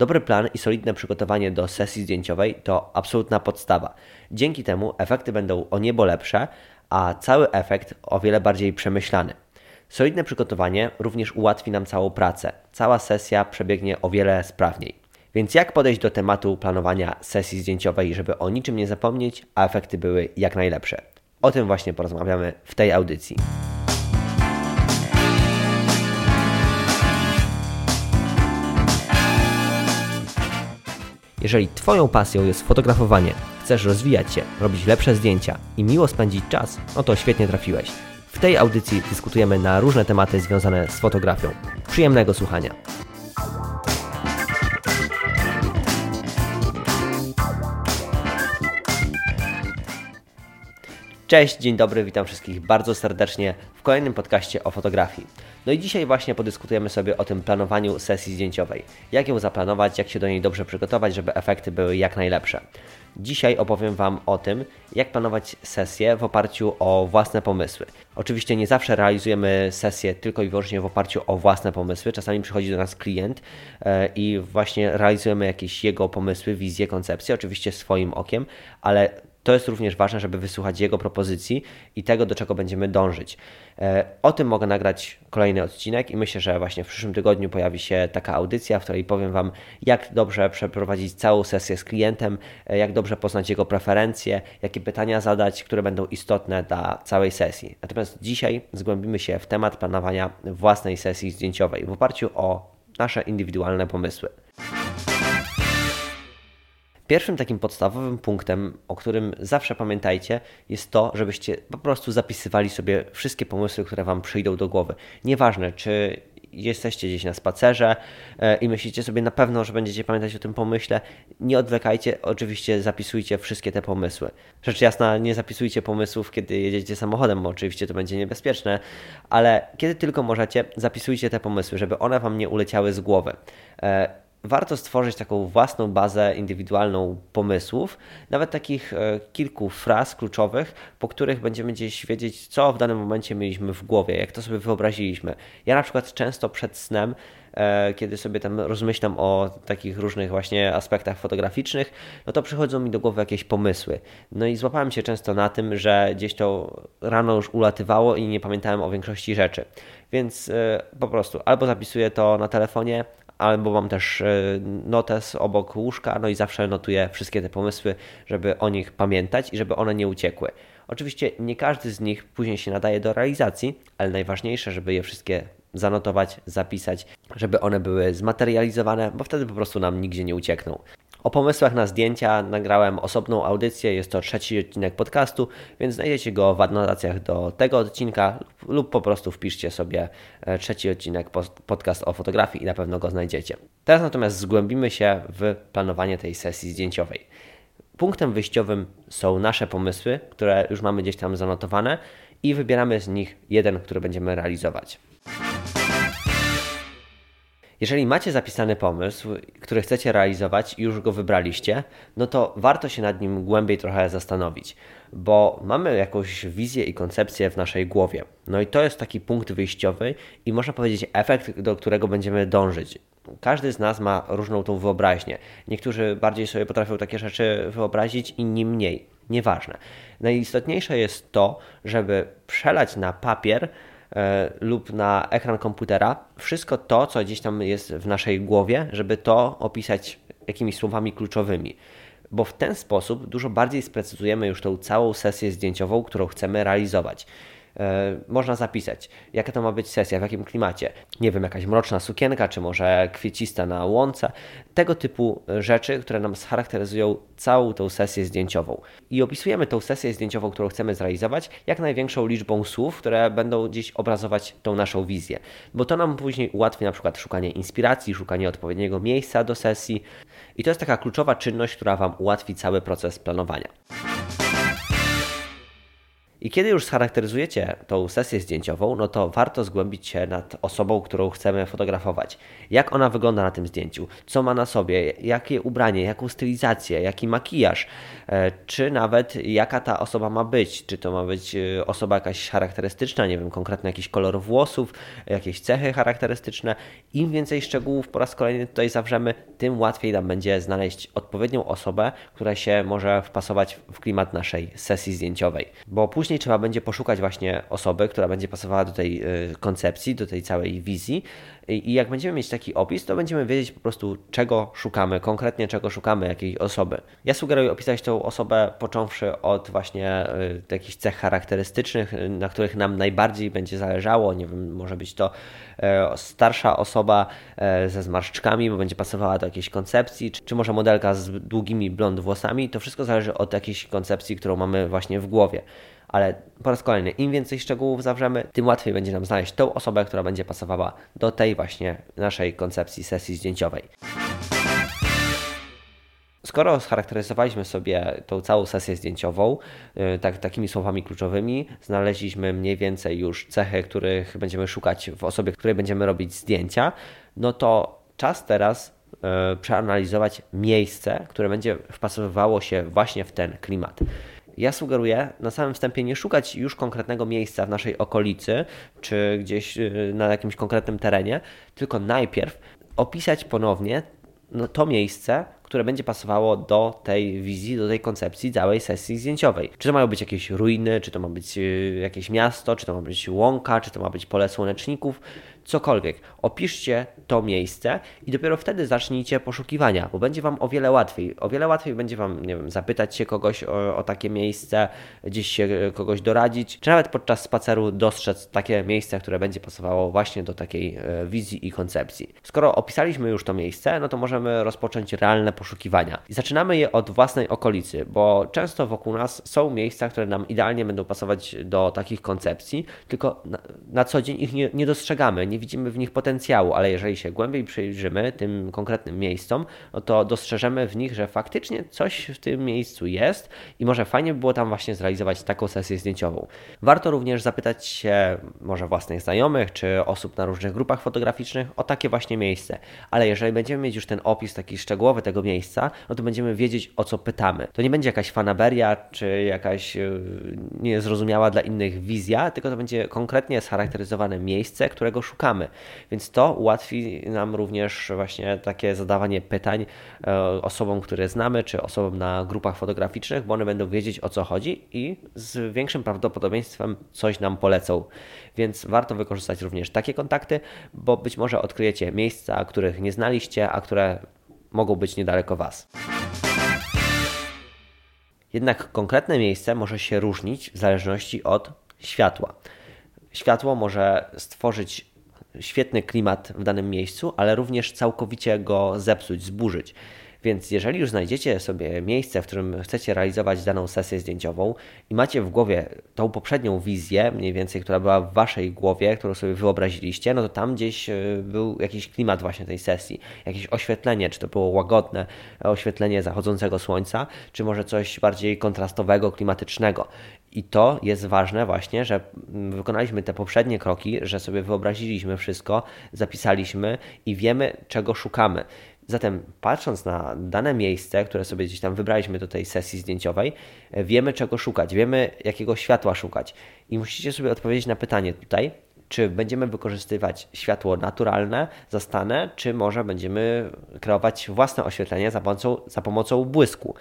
Dobry plan i solidne przygotowanie do sesji zdjęciowej to absolutna podstawa. Dzięki temu efekty będą o niebo lepsze, a cały efekt o wiele bardziej przemyślany. Solidne przygotowanie również ułatwi nam całą pracę. Cała sesja przebiegnie o wiele sprawniej. Więc jak podejść do tematu planowania sesji zdjęciowej, żeby o niczym nie zapomnieć, a efekty były jak najlepsze? O tym właśnie porozmawiamy w tej audycji. Jeżeli Twoją pasją jest fotografowanie, chcesz rozwijać się, robić lepsze zdjęcia i miło spędzić czas, no to świetnie trafiłeś. W tej audycji dyskutujemy na różne tematy związane z fotografią. Przyjemnego słuchania. Cześć, dzień dobry, witam wszystkich bardzo serdecznie w kolejnym podcaście o fotografii. No i dzisiaj właśnie podyskutujemy sobie o tym planowaniu sesji zdjęciowej. Jak ją zaplanować, jak się do niej dobrze przygotować, żeby efekty były jak najlepsze. Dzisiaj opowiem Wam o tym, jak planować sesję w oparciu o własne pomysły. Oczywiście nie zawsze realizujemy sesję tylko i wyłącznie w oparciu o własne pomysły. Czasami przychodzi do nas klient e, i właśnie realizujemy jakieś jego pomysły, wizje, koncepcje, oczywiście swoim okiem, ale to jest również ważne, żeby wysłuchać jego propozycji i tego, do czego będziemy dążyć. E, o tym mogę nagrać kolejny odcinek i myślę, że właśnie w przyszłym tygodniu pojawi się taka audycja, w której powiem Wam, jak dobrze przeprowadzić całą sesję z klientem, e, jak dobrze poznać jego preferencje, jakie pytania zadać, które będą istotne dla całej sesji. Natomiast dzisiaj zgłębimy się w temat planowania własnej sesji zdjęciowej w oparciu o nasze indywidualne pomysły. Pierwszym takim podstawowym punktem, o którym zawsze pamiętajcie, jest to, żebyście po prostu zapisywali sobie wszystkie pomysły, które Wam przyjdą do głowy. Nieważne, czy jesteście gdzieś na spacerze e, i myślicie sobie na pewno, że będziecie pamiętać o tym pomyśle, nie odwlekajcie, oczywiście zapisujcie wszystkie te pomysły. Rzecz jasna, nie zapisujcie pomysłów, kiedy jedziecie samochodem, bo oczywiście to będzie niebezpieczne, ale kiedy tylko możecie, zapisujcie te pomysły, żeby one Wam nie uleciały z głowy. Warto stworzyć taką własną bazę indywidualną pomysłów, nawet takich e, kilku fraz kluczowych, po których będziemy gdzieś wiedzieć, co w danym momencie mieliśmy w głowie, jak to sobie wyobraziliśmy. Ja na przykład często przed snem e, kiedy sobie tam rozmyślam o takich różnych właśnie aspektach fotograficznych, no to przychodzą mi do głowy jakieś pomysły. No i złapałem się często na tym, że gdzieś to rano już ulatywało i nie pamiętałem o większości rzeczy. Więc e, po prostu albo zapisuję to na telefonie, albo mam też e, notes obok łóżka, no i zawsze notuję wszystkie te pomysły, żeby o nich pamiętać i żeby one nie uciekły. Oczywiście nie każdy z nich później się nadaje do realizacji, ale najważniejsze, żeby je wszystkie zanotować, zapisać, żeby one były zmaterializowane, bo wtedy po prostu nam nigdzie nie uciekną. O pomysłach na zdjęcia nagrałem osobną audycję, jest to trzeci odcinek podcastu, więc znajdziecie go w adnotacjach do tego odcinka lub po prostu wpiszcie sobie e, trzeci odcinek podcast o fotografii i na pewno go znajdziecie. Teraz natomiast zgłębimy się w planowanie tej sesji zdjęciowej. Punktem wyjściowym są nasze pomysły, które już mamy gdzieś tam zanotowane i wybieramy z nich jeden, który będziemy realizować. Jeżeli macie zapisany pomysł, który chcecie realizować i już go wybraliście, no to warto się nad nim głębiej trochę zastanowić, bo mamy jakąś wizję i koncepcję w naszej głowie. No i to jest taki punkt wyjściowy i można powiedzieć efekt, do którego będziemy dążyć. Każdy z nas ma różną tą wyobraźnię. Niektórzy bardziej sobie potrafią takie rzeczy wyobrazić, inni mniej. Nieważne. Najistotniejsze jest to, żeby przelać na papier lub na ekran komputera wszystko to, co gdzieś tam jest w naszej głowie, żeby to opisać jakimiś słowami kluczowymi. Bo w ten sposób dużo bardziej sprecyzujemy już tą całą sesję zdjęciową, którą chcemy realizować. E, można zapisać, jaka to ma być sesja, w jakim klimacie. Nie wiem, jakaś mroczna sukienka, czy może kwiecista na łące. Tego typu rzeczy, które nam scharakteryzują całą tą sesję zdjęciową. I opisujemy tą sesję zdjęciową, którą chcemy zrealizować, jak największą liczbą słów, które będą gdzieś obrazować tą naszą wizję. Bo to nam później ułatwi na przykład szukanie inspiracji, szukanie odpowiedniego miejsca do sesji. I to jest taka kluczowa czynność, która Wam ułatwi cały proces planowania. I kiedy już scharakteryzujecie tą sesję zdjęciową, no to warto zgłębić się nad osobą, którą chcemy fotografować. Jak ona wygląda na tym zdjęciu, co ma na sobie, jakie ubranie, jaką stylizację, jaki makijaż, e, czy nawet jaka ta osoba ma być. Czy to ma być e, osoba jakaś charakterystyczna, nie wiem, konkretny jakiś kolor włosów, jakieś cechy charakterystyczne. Im więcej szczegółów po raz kolejny tutaj zawrzemy, tym łatwiej nam będzie znaleźć odpowiednią osobę, która się może wpasować w klimat naszej sesji zdjęciowej. Bo później trzeba będzie poszukać właśnie osoby, która będzie pasowała do tej y, koncepcji, do tej całej wizji. I jak będziemy mieć taki opis, to będziemy wiedzieć po prostu, czego szukamy, konkretnie czego szukamy, jakiej osoby. Ja sugeruję opisać tą osobę począwszy od właśnie y, jakichś cech charakterystycznych, na których nam najbardziej będzie zależało. Nie wiem, może być to e, starsza osoba ze zmarszczkami, bo będzie pasowała do jakiejś koncepcji, czy, czy może modelka z długimi blond włosami. To wszystko zależy od jakiejś koncepcji, którą mamy właśnie w głowie ale po raz kolejny, im więcej szczegółów zawrzemy, tym łatwiej będzie nam znaleźć tą osobę, która będzie pasowała do tej właśnie naszej koncepcji sesji zdjęciowej. Skoro scharakteryzowaliśmy sobie tą całą sesję zdjęciową y, tak, takimi słowami kluczowymi, znaleźliśmy mniej więcej już cechy, których będziemy szukać w osobie, której będziemy robić zdjęcia, no to czas teraz y, przeanalizować miejsce, które będzie wpasowywało się właśnie w ten klimat. Ja sugeruję na samym wstępie nie szukać już konkretnego miejsca w naszej okolicy, czy gdzieś y, na jakimś konkretnym terenie, tylko najpierw opisać ponownie no, to miejsce, które będzie pasowało do tej wizji, do tej koncepcji całej sesji zdjęciowej. Czy to mają być jakieś ruiny, czy to ma być y, jakieś miasto, czy to ma być łąka, czy to ma być pole słoneczników, cokolwiek. Opiszcie to miejsce i dopiero wtedy zacznijcie poszukiwania, bo będzie Wam o wiele łatwiej. O wiele łatwiej będzie Wam, nie wiem, zapytać się kogoś o, o takie miejsce, gdzieś się e, kogoś doradzić, czy nawet podczas spaceru dostrzec takie miejsce, które będzie pasowało właśnie do takiej e, wizji i koncepcji. Skoro opisaliśmy już to miejsce, no to możemy rozpocząć realne poszukiwania. I zaczynamy je od własnej okolicy, bo często wokół nas są miejsca, które nam idealnie będą pasować do takich koncepcji, tylko na, na co dzień ich nie, nie dostrzegamy, nie widzimy w nich potencjału, ale jeżeli się głębiej przyjrzymy tym konkretnym miejscom, no to dostrzeżemy w nich, że faktycznie coś w tym miejscu jest i może fajnie by było tam właśnie zrealizować taką sesję zdjęciową. Warto również zapytać się może własnych znajomych czy osób na różnych grupach fotograficznych o takie właśnie miejsce, ale jeżeli będziemy mieć już ten opis taki szczegółowy tego miejsca, no to będziemy wiedzieć o co pytamy. To nie będzie jakaś fanaberia czy jakaś e, niezrozumiała dla innych wizja, tylko to będzie konkretnie scharakteryzowane miejsce, którego szukamy szukamy. Więc to ułatwi nam również właśnie takie zadawanie pytań e, osobom, które znamy, czy osobom na grupach fotograficznych, bo one będą wiedzieć o co chodzi i z większym prawdopodobieństwem coś nam polecą. Więc warto wykorzystać również takie kontakty, bo być może odkryjecie miejsca, których nie znaliście, a które mogą być niedaleko Was. Jednak konkretne miejsce może się różnić w zależności od światła. Światło może stworzyć świetny klimat w danym miejscu, ale również całkowicie go zepsuć, zburzyć. Więc jeżeli już znajdziecie sobie miejsce, w którym chcecie realizować daną sesję zdjęciową i macie w głowie tą poprzednią wizję, mniej więcej, która była w waszej głowie, którą sobie wyobraziliście, no to tam gdzieś e, był jakiś klimat właśnie tej sesji, jakieś oświetlenie, czy to było łagodne oświetlenie zachodzącego słońca, czy może coś bardziej kontrastowego, klimatycznego. I to jest ważne właśnie, że wykonaliśmy te poprzednie kroki, że sobie wyobraziliśmy wszystko, zapisaliśmy i wiemy, czego szukamy. Zatem patrząc na dane miejsce, które sobie gdzieś tam wybraliśmy do tej sesji zdjęciowej, wiemy czego szukać, wiemy jakiego światła szukać. I musicie sobie odpowiedzieć na pytanie tutaj, czy będziemy wykorzystywać światło naturalne, zastane, czy może będziemy kreować własne oświetlenie za pomocą, za pomocą błysku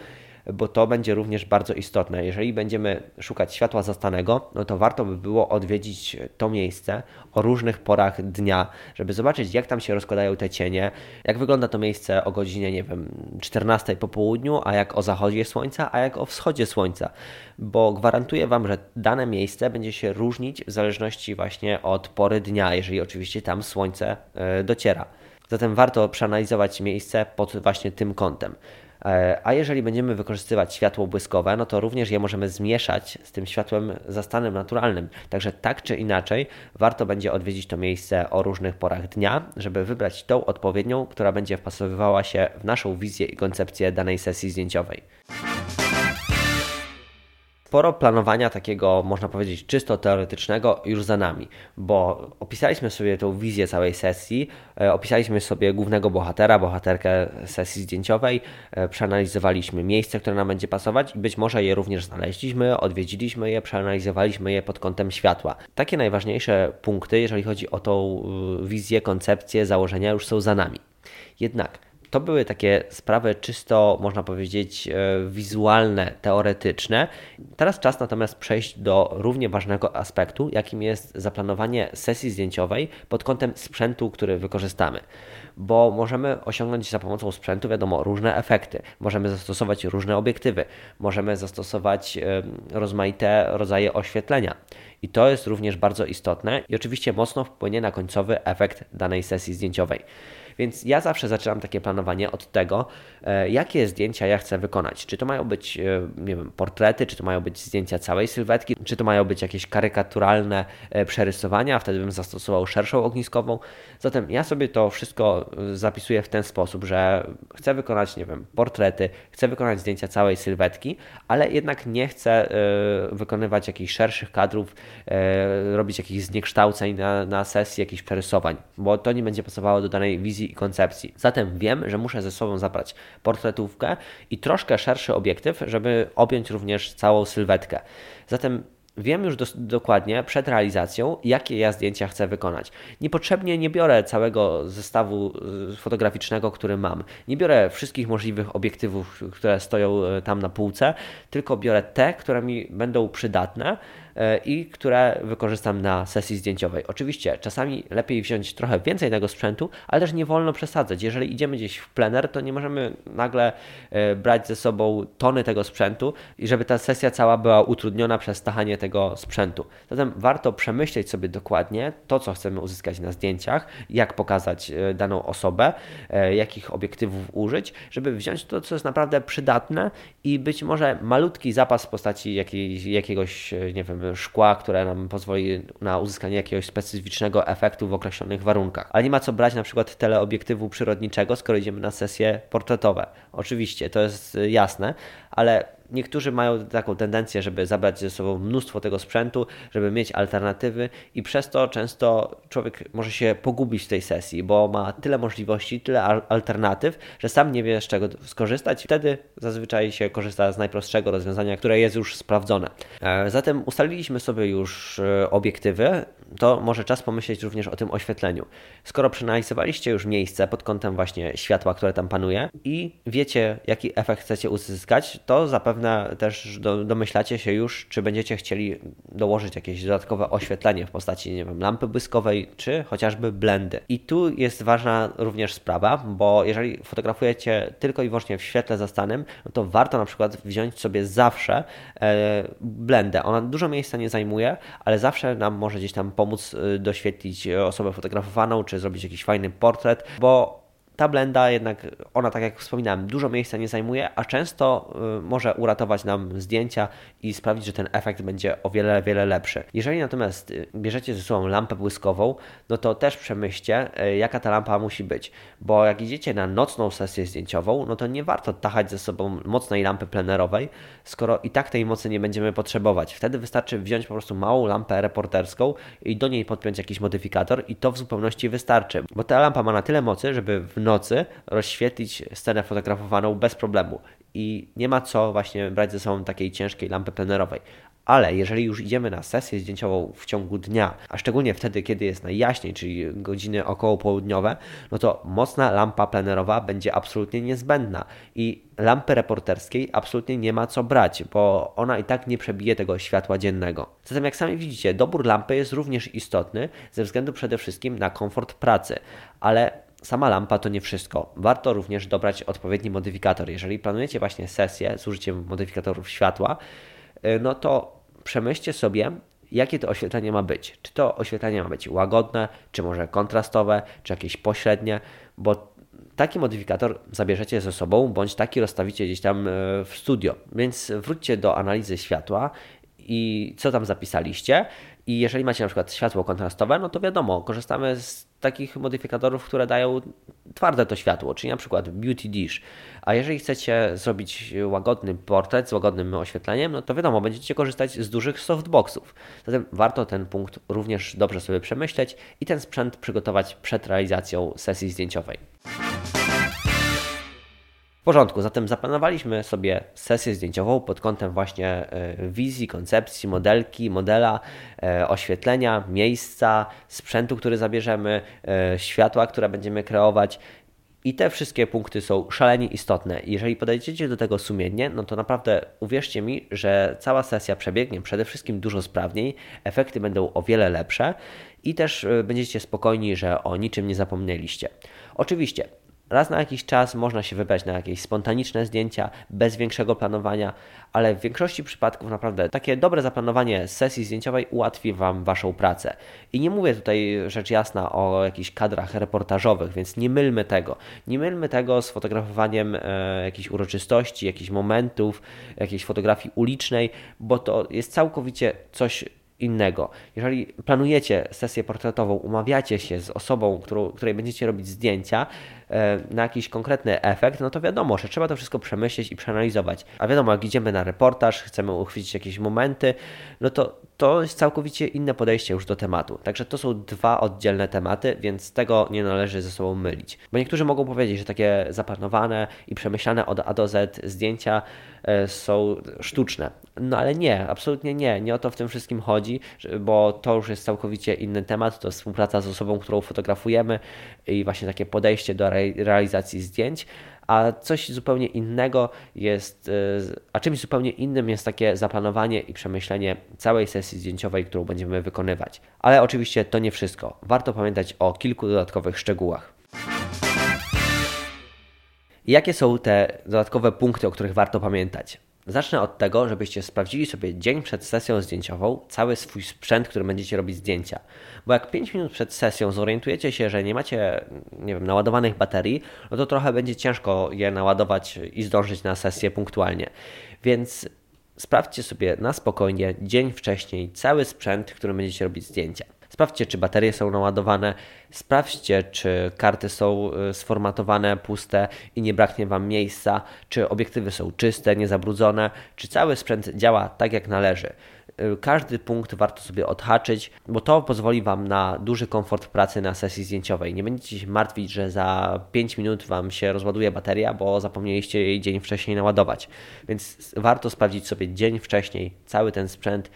bo to będzie również bardzo istotne. Jeżeli będziemy szukać światła zastanego, no to warto by było odwiedzić to miejsce o różnych porach dnia, żeby zobaczyć, jak tam się rozkładają te cienie, jak wygląda to miejsce o godzinie, nie wiem, 14 po południu, a jak o zachodzie słońca, a jak o wschodzie słońca, bo gwarantuję Wam, że dane miejsce będzie się różnić w zależności właśnie od pory dnia, jeżeli oczywiście tam słońce e, dociera. Zatem warto przeanalizować miejsce pod właśnie tym kątem. E, a jeżeli będziemy wykorzystywać światło błyskowe, no to również je możemy zmieszać z tym światłem zastanym, naturalnym. Także tak czy inaczej, warto będzie odwiedzić to miejsce o różnych porach dnia, żeby wybrać tą odpowiednią, która będzie wpasowywała się w naszą wizję i koncepcję danej sesji zdjęciowej. Sporo planowania takiego, można powiedzieć, czysto teoretycznego już za nami, bo opisaliśmy sobie tą wizję całej sesji, e, opisaliśmy sobie głównego bohatera, bohaterkę sesji zdjęciowej, e, przeanalizowaliśmy miejsce, które nam będzie pasować i być może je również znaleźliśmy, odwiedziliśmy je, przeanalizowaliśmy je pod kątem światła. Takie najważniejsze punkty, jeżeli chodzi o tą e, wizję, koncepcję, założenia, już są za nami. Jednak to były takie sprawy czysto, można powiedzieć, e, wizualne, teoretyczne. Teraz czas natomiast przejść do równie ważnego aspektu, jakim jest zaplanowanie sesji zdjęciowej pod kątem sprzętu, który wykorzystamy. Bo możemy osiągnąć za pomocą sprzętu, wiadomo, różne efekty. Możemy zastosować różne obiektywy, możemy zastosować rozmaite rodzaje oświetlenia. I to jest również bardzo istotne i oczywiście mocno wpłynie na końcowy efekt danej sesji zdjęciowej. Więc ja zawsze zaczynam takie planowanie od tego, e, jakie zdjęcia ja chcę wykonać. Czy to mają być, e, nie wiem, portrety, czy to mają być zdjęcia całej sylwetki, czy to mają być jakieś karykaturalne e, przerysowania, wtedy bym zastosował szerszą ogniskową. Zatem ja sobie to wszystko zapisuję w ten sposób, że chcę wykonać, nie wiem, portrety, chcę wykonać zdjęcia całej sylwetki, ale jednak nie chcę wykonywać jakichś szerszych kadrów, robić jakichś zniekształceń na, na sesji, jakichś przerysowań, bo to nie będzie pasowało do danej wizji i koncepcji. Zatem wiem, że muszę ze sobą zabrać portretówkę i troszkę szerszy obiektyw, żeby objąć również całą sylwetkę. Zatem Wiem już do, dokładnie przed realizacją, jakie ja zdjęcia chcę wykonać. Niepotrzebnie nie biorę całego zestawu y, fotograficznego, który mam. Nie biorę wszystkich możliwych obiektywów, które stoją y, tam na półce, tylko biorę te, które mi będą przydatne i które wykorzystam na sesji zdjęciowej. Oczywiście czasami lepiej wziąć trochę więcej tego sprzętu, ale też nie wolno przesadzać. Jeżeli idziemy gdzieś w plener, to nie możemy nagle e, brać ze sobą tony tego sprzętu i żeby ta sesja cała była utrudniona przez stachanie tego sprzętu. Zatem warto przemyśleć sobie dokładnie to, co chcemy uzyskać na zdjęciach, jak pokazać e, daną osobę, jakich obiektywów użyć, żeby wziąć to, co jest naprawdę przydatne i być może malutki zapas w postaci jakiej, jakiegoś, nie wiem, szkła, które nam pozwoli na uzyskanie jakiegoś specyficznego efektu w określonych warunkach. Ale nie ma co brać na przykład teleobiektywu przyrodniczego, skoro idziemy na sesje portretowe. Oczywiście, to jest jasne, ale niektórzy mają taką tendencję, żeby zabrać ze sobą mnóstwo tego sprzętu, żeby mieć alternatywy i przez to często człowiek może się pogubić w tej sesji, bo ma tyle możliwości, tyle alternatyw, że sam nie wie z czego skorzystać. Wtedy zazwyczaj się korzysta z najprostszego rozwiązania, które jest już sprawdzone. E, zatem ustaliliśmy sobie już e, obiektywy, to może czas pomyśleć również o tym oświetleniu. Skoro przeanalizowaliście już miejsce pod kątem właśnie światła, które tam panuje i wiecie, jaki efekt chcecie uzyskać, to zapewne też do, domyślacie się już, czy będziecie chcieli dołożyć jakieś dodatkowe oświetlenie w postaci, nie wiem, lampy błyskowej, czy chociażby blendy. I tu jest ważna również sprawa, bo jeżeli fotografujecie tylko i wyłącznie w świetle zastanym, no to warto na przykład wziąć sobie zawsze e, blendę. Ona dużo miejsca nie zajmuje, ale zawsze nam może gdzieś tam pomóc y, doświetlić osobę fotografowaną, czy zrobić jakiś fajny portret, bo ta blenda jednak, ona tak jak wspominałem, dużo miejsca nie zajmuje, a często y, może uratować nam zdjęcia i sprawić, że ten efekt będzie o wiele, wiele lepszy. Jeżeli natomiast y, bierzecie ze sobą lampę błyskową, no to też przemyślcie, jaka ta lampa musi być, bo jak idziecie na nocną sesję zdjęciową, no to nie warto tachać ze sobą mocnej lampy plenerowej, skoro i tak tej mocy nie będziemy potrzebować. Wtedy wystarczy wziąć po prostu małą lampę reporterską i do niej podpiąć jakiś modyfikator i to w zupełności wystarczy, bo ta lampa ma na tyle mocy, żeby w nocy rozświetlić scenę fotografowaną bez problemu i nie ma co właśnie brać ze sobą takiej ciężkiej lampy plenerowej. Ale jeżeli już idziemy na sesję zdjęciową w ciągu dnia, a szczególnie wtedy, kiedy jest najjaśniej, czyli godziny około południowe, no to mocna lampa plenerowa będzie absolutnie niezbędna i lampy reporterskiej absolutnie nie ma co brać, bo ona i tak nie przebije tego światła dziennego. Zatem jak sami widzicie, dobór lampy jest również istotny ze względu przede wszystkim na komfort pracy, ale Sama lampa to nie wszystko. Warto również dobrać odpowiedni modyfikator. Jeżeli planujecie właśnie sesję z użyciem modyfikatorów światła, y, no to przemyślcie sobie, jakie to oświetlenie ma być. Czy to oświetlenie ma być łagodne, czy może kontrastowe, czy jakieś pośrednie, bo taki modyfikator zabierzecie ze sobą, bądź taki rozstawicie gdzieś tam e, w studio. Więc wróćcie do analizy światła i co tam zapisaliście. I jeżeli macie na przykład światło kontrastowe, no to wiadomo, korzystamy z takich modyfikatorów, które dają twarde to światło, czyli na przykład Beauty Dish. A jeżeli chcecie zrobić łagodny portret z łagodnym oświetleniem, no to wiadomo, będziecie korzystać z dużych softboxów. Zatem warto ten punkt również dobrze sobie przemyśleć i ten sprzęt przygotować przed realizacją sesji zdjęciowej. W porządku, zatem zaplanowaliśmy sobie sesję zdjęciową pod kątem właśnie e, wizji, koncepcji, modelki, modela, e, oświetlenia, miejsca, sprzętu, który zabierzemy, e, światła, które będziemy kreować. I te wszystkie punkty są szalenie istotne. Jeżeli podejdziecie do tego sumiennie, no to naprawdę uwierzcie mi, że cała sesja przebiegnie przede wszystkim dużo sprawniej, efekty będą o wiele lepsze i też będziecie spokojni, że o niczym nie zapomnieliście. Oczywiście, Raz na jakiś czas można się wybrać na jakieś spontaniczne zdjęcia bez większego planowania, ale w większości przypadków naprawdę takie dobre zaplanowanie sesji zdjęciowej ułatwi Wam Waszą pracę. I nie mówię tutaj rzecz jasna o jakichś kadrach reportażowych, więc nie mylmy tego. Nie mylmy tego z fotografowaniem e, jakichś uroczystości, jakichś momentów, jakiejś fotografii ulicznej, bo to jest całkowicie coś innego. Jeżeli planujecie sesję portretową, umawiacie się z osobą, którą, której będziecie robić zdjęcia e, na jakiś konkretny efekt, no to wiadomo, że trzeba to wszystko przemyśleć i przeanalizować. A wiadomo, jak idziemy na reportaż, chcemy uchwycić jakieś momenty, no to to jest całkowicie inne podejście już do tematu. Także to są dwa oddzielne tematy, więc tego nie należy ze sobą mylić. Bo niektórzy mogą powiedzieć, że takie zaplanowane i przemyślane od A do Z zdjęcia e, są sztuczne. No ale nie, absolutnie nie. Nie o to w tym wszystkim chodzi, bo to już jest całkowicie inny temat. To współpraca z osobą, którą fotografujemy i właśnie takie podejście do realizacji zdjęć a coś zupełnie innego jest, e, a czymś zupełnie innym jest takie zaplanowanie i przemyślenie całej sesji zdjęciowej, którą będziemy wykonywać. Ale oczywiście to nie wszystko. Warto pamiętać o kilku dodatkowych szczegółach. Jakie są te dodatkowe punkty, o których warto pamiętać? Zacznę od tego, żebyście sprawdzili sobie dzień przed sesją zdjęciową cały swój sprzęt, który będziecie robić zdjęcia. Bo jak 5 minut przed sesją zorientujecie się, że nie macie, nie wiem, naładowanych baterii, no to trochę będzie ciężko je naładować i zdążyć na sesję punktualnie. Więc sprawdźcie sobie na spokojnie dzień wcześniej cały sprzęt, którym będziecie robić zdjęcia. Sprawdźcie, czy baterie są naładowane, sprawdźcie, czy karty są y, sformatowane, puste i nie braknie Wam miejsca, czy obiektywy są czyste, niezabrudzone, czy cały sprzęt działa tak jak należy. Y, każdy punkt warto sobie odhaczyć, bo to pozwoli Wam na duży komfort pracy na sesji zdjęciowej. Nie będziecie się martwić, że za 5 minut Wam się rozładuje bateria, bo zapomnieliście jej dzień wcześniej naładować. Więc warto sprawdzić sobie dzień wcześniej cały ten sprzęt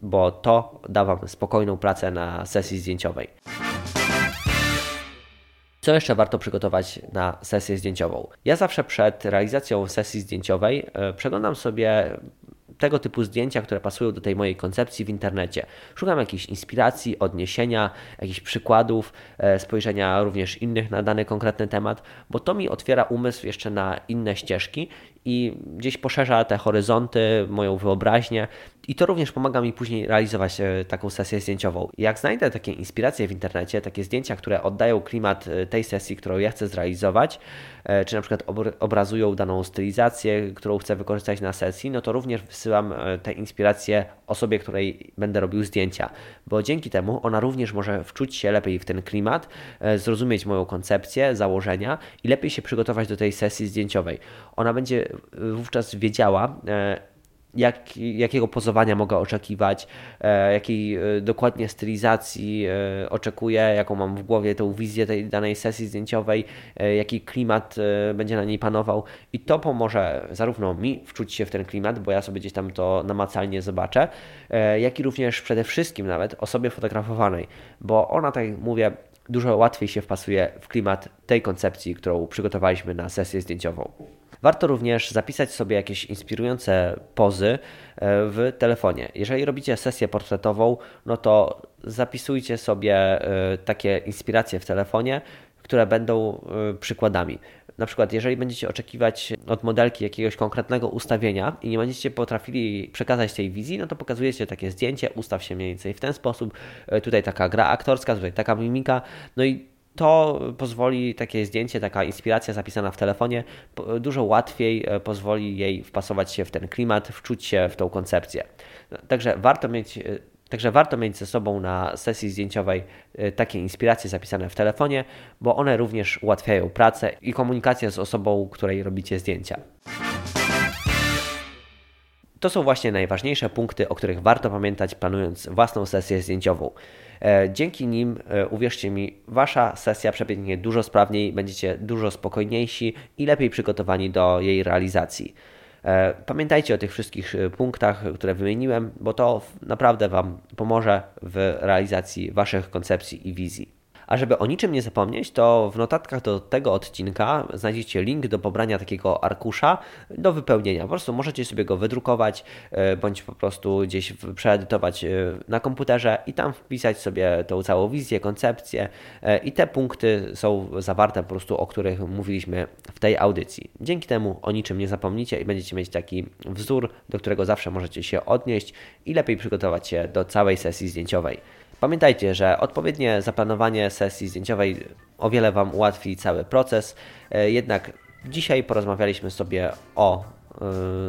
bo to da Wam spokojną pracę na sesji zdjęciowej. Co jeszcze warto przygotować na sesję zdjęciową? Ja zawsze przed realizacją sesji zdjęciowej e, przeglądam sobie tego typu zdjęcia, które pasują do tej mojej koncepcji w internecie. Szukam jakiejś inspiracji, odniesienia, jakichś przykładów, e, spojrzenia również innych na dany konkretny temat, bo to mi otwiera umysł jeszcze na inne ścieżki i gdzieś poszerza te horyzonty, moją wyobraźnię i to również pomaga mi później realizować e, taką sesję zdjęciową. Jak znajdę takie inspiracje w internecie, takie zdjęcia, które oddają klimat e, tej sesji, którą ja chcę zrealizować, e, czy na przykład obrazują daną stylizację, którą chcę wykorzystać na sesji, no to również wysyłam te inspiracje osobie, której będę robił zdjęcia, bo dzięki temu ona również może wczuć się lepiej w ten klimat, zrozumieć moją koncepcję, założenia i lepiej się przygotować do tej sesji zdjęciowej. Ona będzie wówczas wiedziała, jak, jakiego pozowania mogę oczekiwać, e, jakiej e, dokładnie stylizacji e, oczekuję, jaką mam w głowie tą wizję tej danej sesji zdjęciowej, jaki klimat będzie na niej panował i to pomoże zarówno mi wczuć się w ten klimat, bo ja sobie gdzieś tam to namacalnie zobaczę, jak i również przede wszystkim nawet osobie fotografowanej, bo ona, tak jak mówię, dużo łatwiej się wpasuje w klimat tej koncepcji, którą przygotowaliśmy na sesję zdjęciową. Warto również zapisać sobie jakieś inspirujące pozy e, w telefonie. Jeżeli robicie sesję portretową, no to zapisujcie sobie e, takie inspiracje w telefonie, które będą e, przykładami. Na przykład, jeżeli będziecie oczekiwać od modelki jakiegoś konkretnego ustawienia i nie będziecie potrafili przekazać tej wizji, no to pokazujecie takie zdjęcie, ustaw się mniej więcej w ten sposób, tutaj taka gra aktorska, tutaj taka mimika, no i to pozwoli takie zdjęcie, taka inspiracja zapisana w telefonie dużo łatwiej e, pozwoli jej wpasować się w ten klimat, wczuć się w tą koncepcję. Także warto mieć e, Także warto mieć ze sobą na sesji zdjęciowej e, takie inspiracje zapisane w telefonie, bo one również ułatwiają pracę i komunikację z osobą, której robicie zdjęcia. To są właśnie najważniejsze punkty, o których warto pamiętać, planując własną sesję zdjęciową. E, dzięki nim, e, uwierzcie mi, wasza sesja przebiegnie dużo sprawniej, będziecie dużo spokojniejsi i lepiej przygotowani do jej realizacji. E, pamiętajcie o tych wszystkich punktach, które wymieniłem, bo to naprawdę Wam pomoże w realizacji Waszych koncepcji i wizji. A żeby o niczym nie zapomnieć, to w notatkach do tego odcinka znajdziecie link do pobrania takiego arkusza do wypełnienia. Po prostu możecie sobie go wydrukować e, bądź po prostu gdzieś przeedytować e, na komputerze i tam wpisać sobie tą całą wizję, koncepcję e, i te punkty są zawarte po prostu, o których mówiliśmy w tej audycji. Dzięki temu o niczym nie zapomnicie i będziecie mieć taki wzór, do którego zawsze możecie się odnieść i lepiej przygotować się do całej sesji zdjęciowej. Pamiętajcie, że odpowiednie zaplanowanie sesji zdjęciowej o wiele Wam ułatwi cały proces. E, jednak dzisiaj porozmawialiśmy sobie o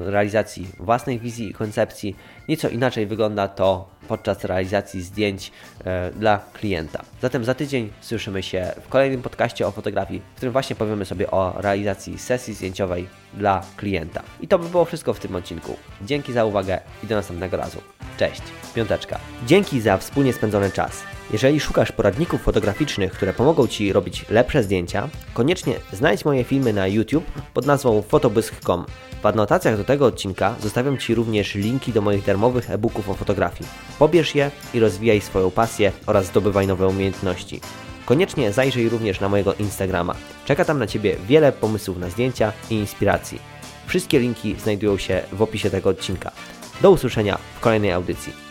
realizacji własnej wizji i koncepcji. Nieco inaczej wygląda to podczas realizacji zdjęć e, dla klienta. Zatem za tydzień słyszymy się w kolejnym podcaście o fotografii, w którym właśnie powiemy sobie o realizacji sesji zdjęciowej dla klienta. I to by było wszystko w tym odcinku. Dzięki za uwagę i do następnego razu. Cześć, piąteczka. Dzięki za wspólnie spędzony czas. Jeżeli szukasz poradników fotograficznych, które pomogą Ci robić lepsze zdjęcia, koniecznie znajdź moje filmy na YouTube pod nazwą fotobysk.com. W adnotacjach do tego odcinka zostawiam Ci również linki do moich darmowych e-booków o fotografii. Pobierz je i rozwijaj swoją pasję oraz zdobywaj nowe umiejętności. Koniecznie zajrzyj również na mojego Instagrama. Czeka tam na Ciebie wiele pomysłów na zdjęcia i inspiracji. Wszystkie linki znajdują się w opisie tego odcinka. Do usłyszenia w kolejnej audycji.